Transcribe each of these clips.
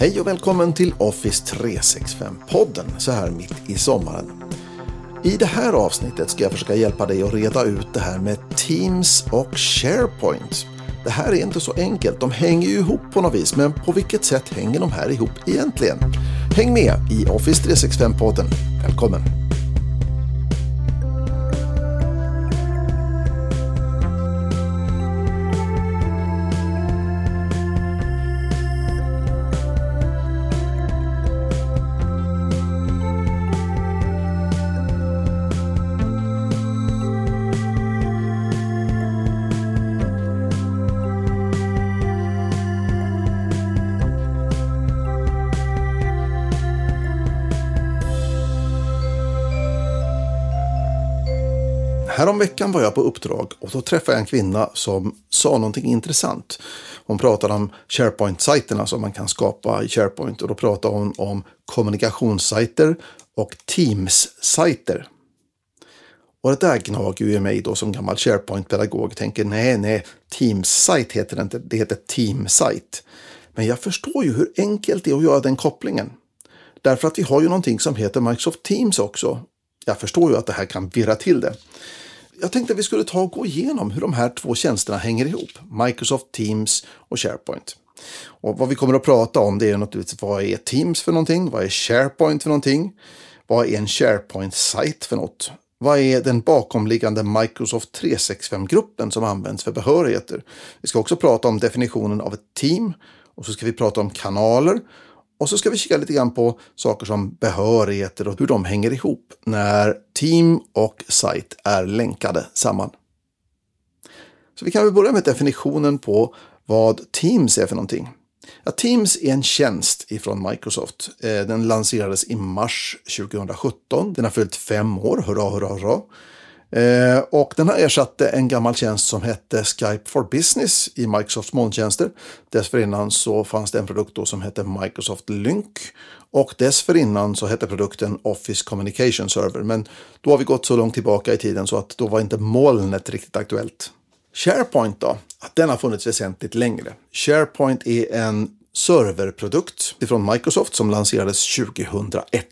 Hej och välkommen till Office 365-podden så här mitt i sommaren. I det här avsnittet ska jag försöka hjälpa dig att reda ut det här med Teams och SharePoint. Det här är inte så enkelt, de hänger ju ihop på något vis, men på vilket sätt hänger de här ihop egentligen? Häng med i Office 365-podden. Välkommen! Häromveckan var jag på uppdrag och då träffade jag en kvinna som sa någonting intressant. Hon pratade om SharePoint-sajterna som man kan skapa i SharePoint och då pratade hon om kommunikationssajter och Teams-sajter. Och det där gnager ju mig då som gammal SharePoint-pedagog. Tänker nej, nej, Teams-sajt heter det inte, det heter Team-sajt. Men jag förstår ju hur enkelt det är att göra den kopplingen. Därför att vi har ju någonting som heter Microsoft Teams också. Jag förstår ju att det här kan virra till det jag tänkte att vi skulle ta och gå igenom hur de här två tjänsterna hänger ihop. Microsoft Teams och SharePoint. Och vad vi kommer att prata om det är naturligtvis vad är Teams för någonting? Vad är SharePoint för någonting? Vad är en SharePoint-sajt för något? Vad är den bakomliggande Microsoft 365-gruppen som används för behörigheter? Vi ska också prata om definitionen av ett team och så ska vi prata om kanaler och så ska vi kika lite grann på saker som behörigheter och hur de hänger ihop när team och sajt är länkade samman. Så vi kan väl börja med definitionen på vad Teams är för någonting. Ja, Teams är en tjänst ifrån Microsoft. Eh, den lanserades i mars 2017. Den har fyllt fem år, hurra, hurra, hurra. Eh, och den här ersatte en gammal tjänst som hette Skype for Business i Microsofts molntjänster. Dessförinnan så fanns det en produkt då som hette Microsoft Lync och dessförinnan så hette produkten Office Communication Server. Men då har vi gått så långt tillbaka i tiden så att då var inte molnet riktigt aktuellt. SharePoint då? Den har funnits väsentligt längre. SharePoint är en serverprodukt från Microsoft som lanserades 2001.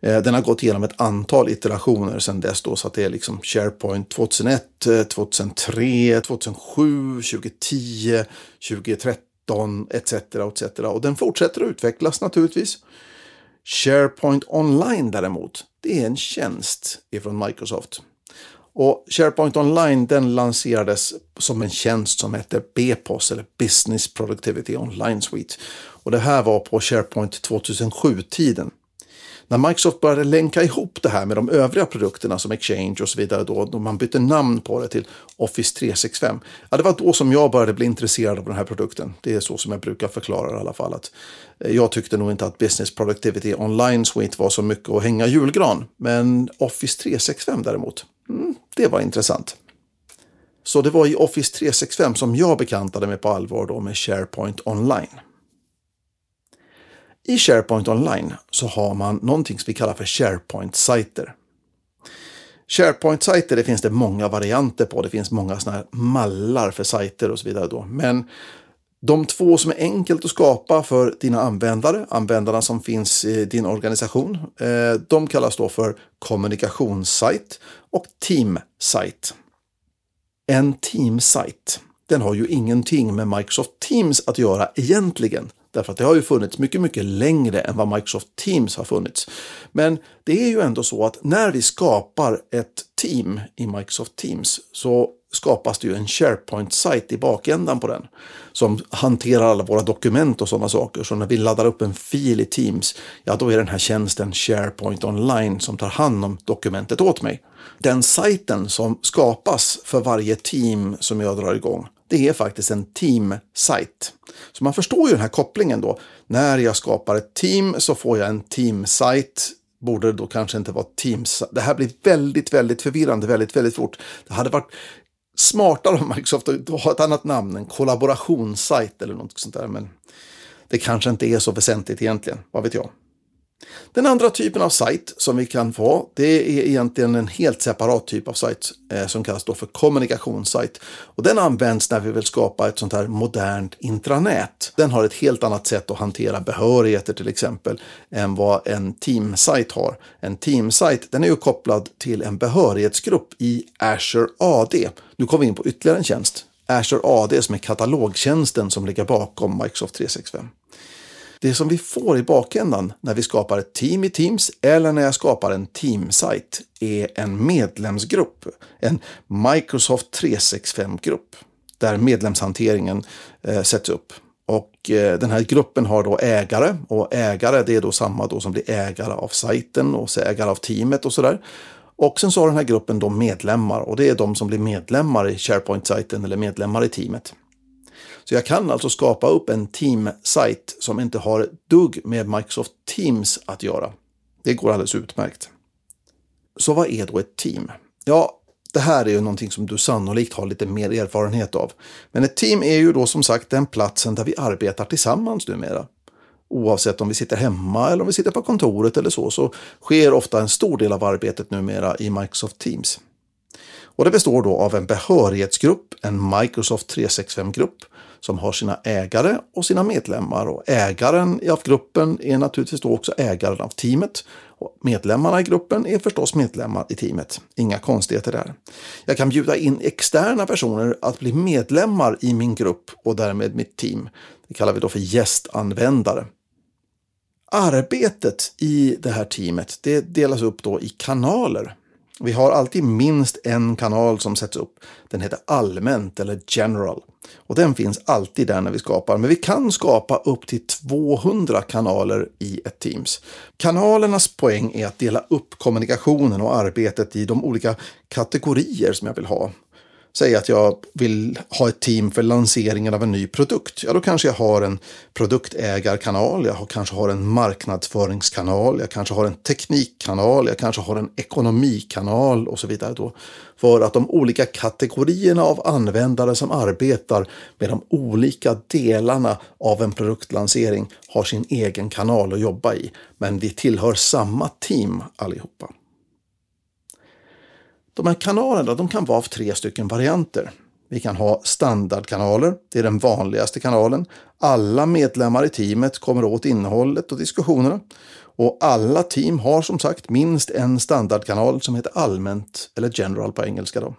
Eh, den har gått igenom ett antal iterationer sedan dess då, så att det är liksom SharePoint 2001, 2003, 2007, 2010, 2013 etc. etc. Och den fortsätter att utvecklas naturligtvis. SharePoint Online däremot, det är en tjänst ifrån Microsoft. Och SharePoint Online den lanserades som en tjänst som hette BPOS eller Business Productivity Online Suite. Och det här var på SharePoint 2007-tiden när Microsoft började länka ihop det här med de övriga produkterna som Exchange och så vidare då, då man bytte namn på det till Office 365. Ja, det var då som jag började bli intresserad av den här produkten. Det är så som jag brukar förklara i alla fall. Att eh, jag tyckte nog inte att Business Productivity Online Suite var så mycket att hänga julgran. Men Office 365 däremot, mm, det var intressant. Så det var i Office 365 som jag bekantade mig på allvar då med SharePoint Online. I SharePoint Online så har man någonting som vi kallar för SharePoint-sajter. SharePoint-sajter det finns det många varianter på. Det finns många såna här mallar för sajter och så vidare. Då. Men de två som är enkelt att skapa för dina användare, användarna som finns i din organisation, eh, de kallas då för kommunikationssajt och teamsajt. En teamsajt, den har ju ingenting med Microsoft Teams att göra egentligen. Därför att det har ju funnits mycket, mycket längre än vad Microsoft Teams har funnits. Men det är ju ändå så att när vi skapar ett team i Microsoft Teams så skapas det ju en SharePoint-sajt i bakändan på den som hanterar alla våra dokument och sådana saker. Så när vi laddar upp en fil i Teams, ja då är den här tjänsten SharePoint Online som tar hand om dokumentet åt mig. Den sajten som skapas för varje team som jag drar igång, det är faktiskt en team-sajt. Så man förstår ju den här kopplingen då. När jag skapar ett team så får jag en team-sajt. Borde det då kanske inte vara Teams. Det här blir väldigt, väldigt förvirrande väldigt, väldigt fort. Det hade varit smartare om Microsoft att ha ett annat namn, en kollaborationssajt eller något sånt där. Men det kanske inte är så väsentligt egentligen, vad vet jag. Den andra typen av sajt som vi kan få, det är egentligen en helt separat typ av sajt eh, som kallas då för kommunikationssajt. Och den används när vi vill skapa ett sånt här modernt intranät. Den har ett helt annat sätt att hantera behörigheter till exempel än vad en teamsajt har. En teamsajt den är ju kopplad till en behörighetsgrupp i Azure AD. Nu kommer vi in på ytterligare en tjänst. Azure AD som är katalogtjänsten som ligger bakom Microsoft 365. Det som vi får i bakändan när vi skapar ett team i Teams eller när jag skapar en teamsite är en medlemsgrupp, en Microsoft 365-grupp där medlemshanteringen eh, sätts upp. Och eh, den här gruppen har då ägare och ägare det är då samma då som blir ägare av sajten och ägare av teamet och sådär. Och sen så har den här gruppen då medlemmar och det är de som blir medlemmar i SharePoint-sajten eller medlemmar i teamet. Så jag kan alltså skapa upp en team-sajt som inte har ett dugg med Microsoft Teams att göra. Det går alldeles utmärkt. Så vad är då ett team? Ja, det här är ju någonting som du sannolikt har lite mer erfarenhet av. Men ett team är ju då som sagt den platsen där vi arbetar tillsammans numera. Oavsett om vi sitter hemma eller om vi sitter på kontoret eller så, så sker ofta en stor del av arbetet numera i Microsoft Teams. Och det består då av en behörighetsgrupp, en Microsoft 365-grupp som har sina ägare och sina medlemmar. Och ägaren av gruppen är naturligtvis då också ägaren av teamet. Och medlemmarna i gruppen är förstås medlemmar i teamet. Inga konstigheter där. Jag kan bjuda in externa personer att bli medlemmar i min grupp och därmed mitt team. Det kallar vi då för gästanvändare. Arbetet i det här teamet det delas upp då i kanaler. Vi har alltid minst en kanal som sätts upp. Den heter allmänt eller general. Och den finns alltid där när vi skapar. Men vi kan skapa upp till 200 kanaler i ett Teams. Kanalernas poäng är att dela upp kommunikationen och arbetet i de olika kategorier som jag vill ha. Säg att jag vill ha ett team för lanseringen av en ny produkt. Ja, då kanske jag har en produktägarkanal, jag kanske har en marknadsföringskanal, jag kanske har en teknikkanal, jag kanske har en ekonomikanal och så vidare. Då. För att de olika kategorierna av användare som arbetar med de olika delarna av en produktlansering har sin egen kanal att jobba i. Men vi tillhör samma team allihopa. De här kanalerna de kan vara av tre stycken varianter. Vi kan ha standardkanaler, det är den vanligaste kanalen. Alla medlemmar i teamet kommer åt innehållet och diskussionerna. Och alla team har som sagt minst en standardkanal som heter allmänt eller general på engelska. Då.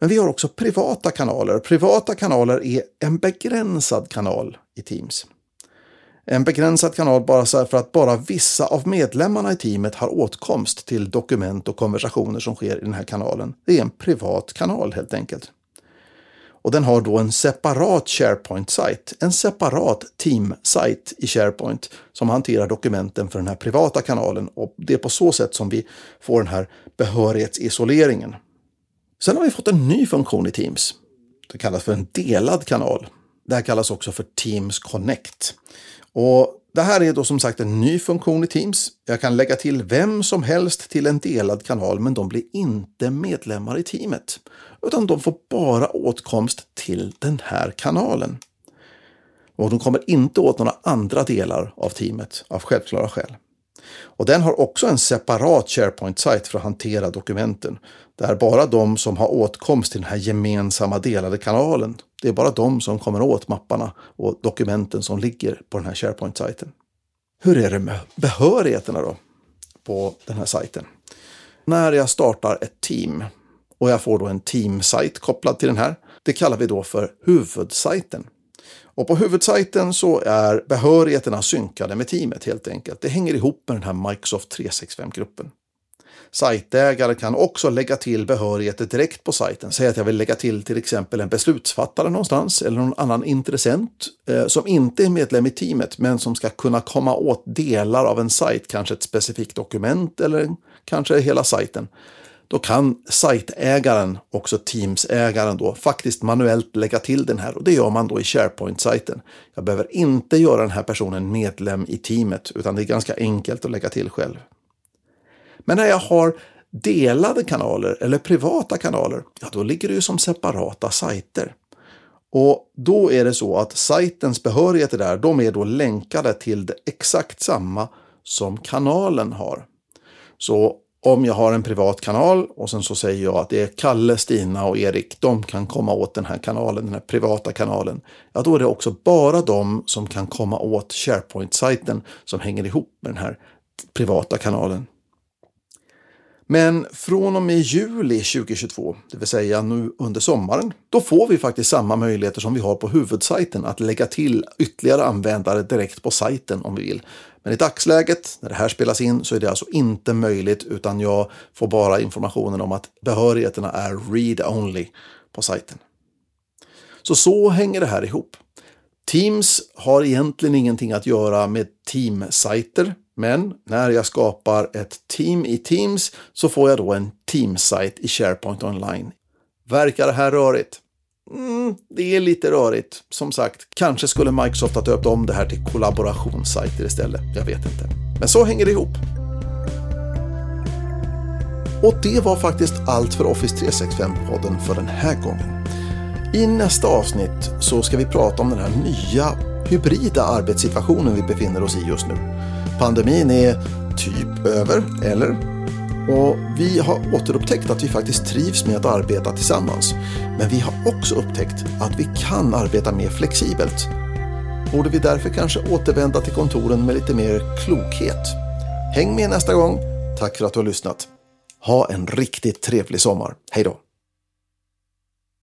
Men vi har också privata kanaler. Privata kanaler är en begränsad kanal i Teams. En begränsad kanal bara för att bara vissa av medlemmarna i teamet har åtkomst till dokument och konversationer som sker i den här kanalen. Det är en privat kanal helt enkelt. Och den har då en separat SharePoint-sajt, en separat team-sajt i SharePoint som hanterar dokumenten för den här privata kanalen och det är på så sätt som vi får den här behörighetsisoleringen. Sen har vi fått en ny funktion i Teams. Det kallas för en delad kanal. Det här kallas också för Teams Connect. Och det här är då som sagt en ny funktion i Teams. Jag kan lägga till vem som helst till en delad kanal, men de blir inte medlemmar i teamet. Utan de får bara åtkomst till den här kanalen. Och de kommer inte åt några andra delar av teamet av självklara skäl. Och den har också en separat SharePoint-sajt för att hantera dokumenten. Där bara de som har åtkomst till den här gemensamma delade kanalen, det är bara de som kommer åt mapparna och dokumenten som ligger på den här SharePoint-sajten. Hur är det med behörigheterna då på den här sajten? När jag startar ett team och jag får då en teamsajt kopplad till den här, det kallar vi då för huvudsajten. Och på huvudsajten så är behörigheterna synkade med teamet helt enkelt. Det hänger ihop med den här Microsoft 365-gruppen. Sajtägare kan också lägga till behörigheter direkt på sajten. Säg att jag vill lägga till till exempel en beslutsfattare någonstans eller någon annan intressent eh, som inte är medlem i teamet men som ska kunna komma åt delar av en sajt, kanske ett specifikt dokument eller kanske hela sajten då kan sajtägaren, också Teams-ägaren då, faktiskt manuellt lägga till den här och det gör man då i SharePoint-sajten. Jag behöver inte göra den här personen medlem i teamet utan det är ganska enkelt att lägga till själv. Men när jag har delade kanaler eller privata kanaler, ja då ligger det ju som separata sajter. Och då är det så att sajtens behörigheter där, de är då länkade till det exakt samma som kanalen har. Så om jag har en privat kanal och sen så säger jag att det är Kalle, Stina och Erik, de kan komma åt den här kanalen, den här privata kanalen. Ja, då är det också bara de som kan komma åt SharePoint-sajten som hänger ihop med den här privata kanalen. Men från och med juli 2022, det vill säga nu under sommaren, då får vi faktiskt samma möjligheter som vi har på huvudsajten att lägga till ytterligare användare direkt på sajten om vi vill. Men i dagsläget, när det här spelas in, så är det alltså inte möjligt utan jag får bara informationen om att behörigheterna är read-only på sajten. Så så hänger det här ihop. Teams har egentligen ingenting att göra med teamsajter, men när jag skapar ett team i Teams så får jag då en Teamsite i SharePoint Online. Verkar det här rörigt? Mm, det är lite rörigt. Som sagt, kanske skulle Microsoft ha döpt om det här till kollaborationssajter istället. Jag vet inte. Men så hänger det ihop. Och det var faktiskt allt för Office 365-podden för den här gången. I nästa avsnitt så ska vi prata om den här nya hybrida arbetssituationen vi befinner oss i just nu. Pandemin är typ över, eller? Och vi har återupptäckt att vi faktiskt trivs med att arbeta tillsammans. Men vi har också upptäckt att vi kan arbeta mer flexibelt. Borde vi därför kanske återvända till kontoren med lite mer klokhet? Häng med nästa gång. Tack för att du har lyssnat. Ha en riktigt trevlig sommar. Hej då!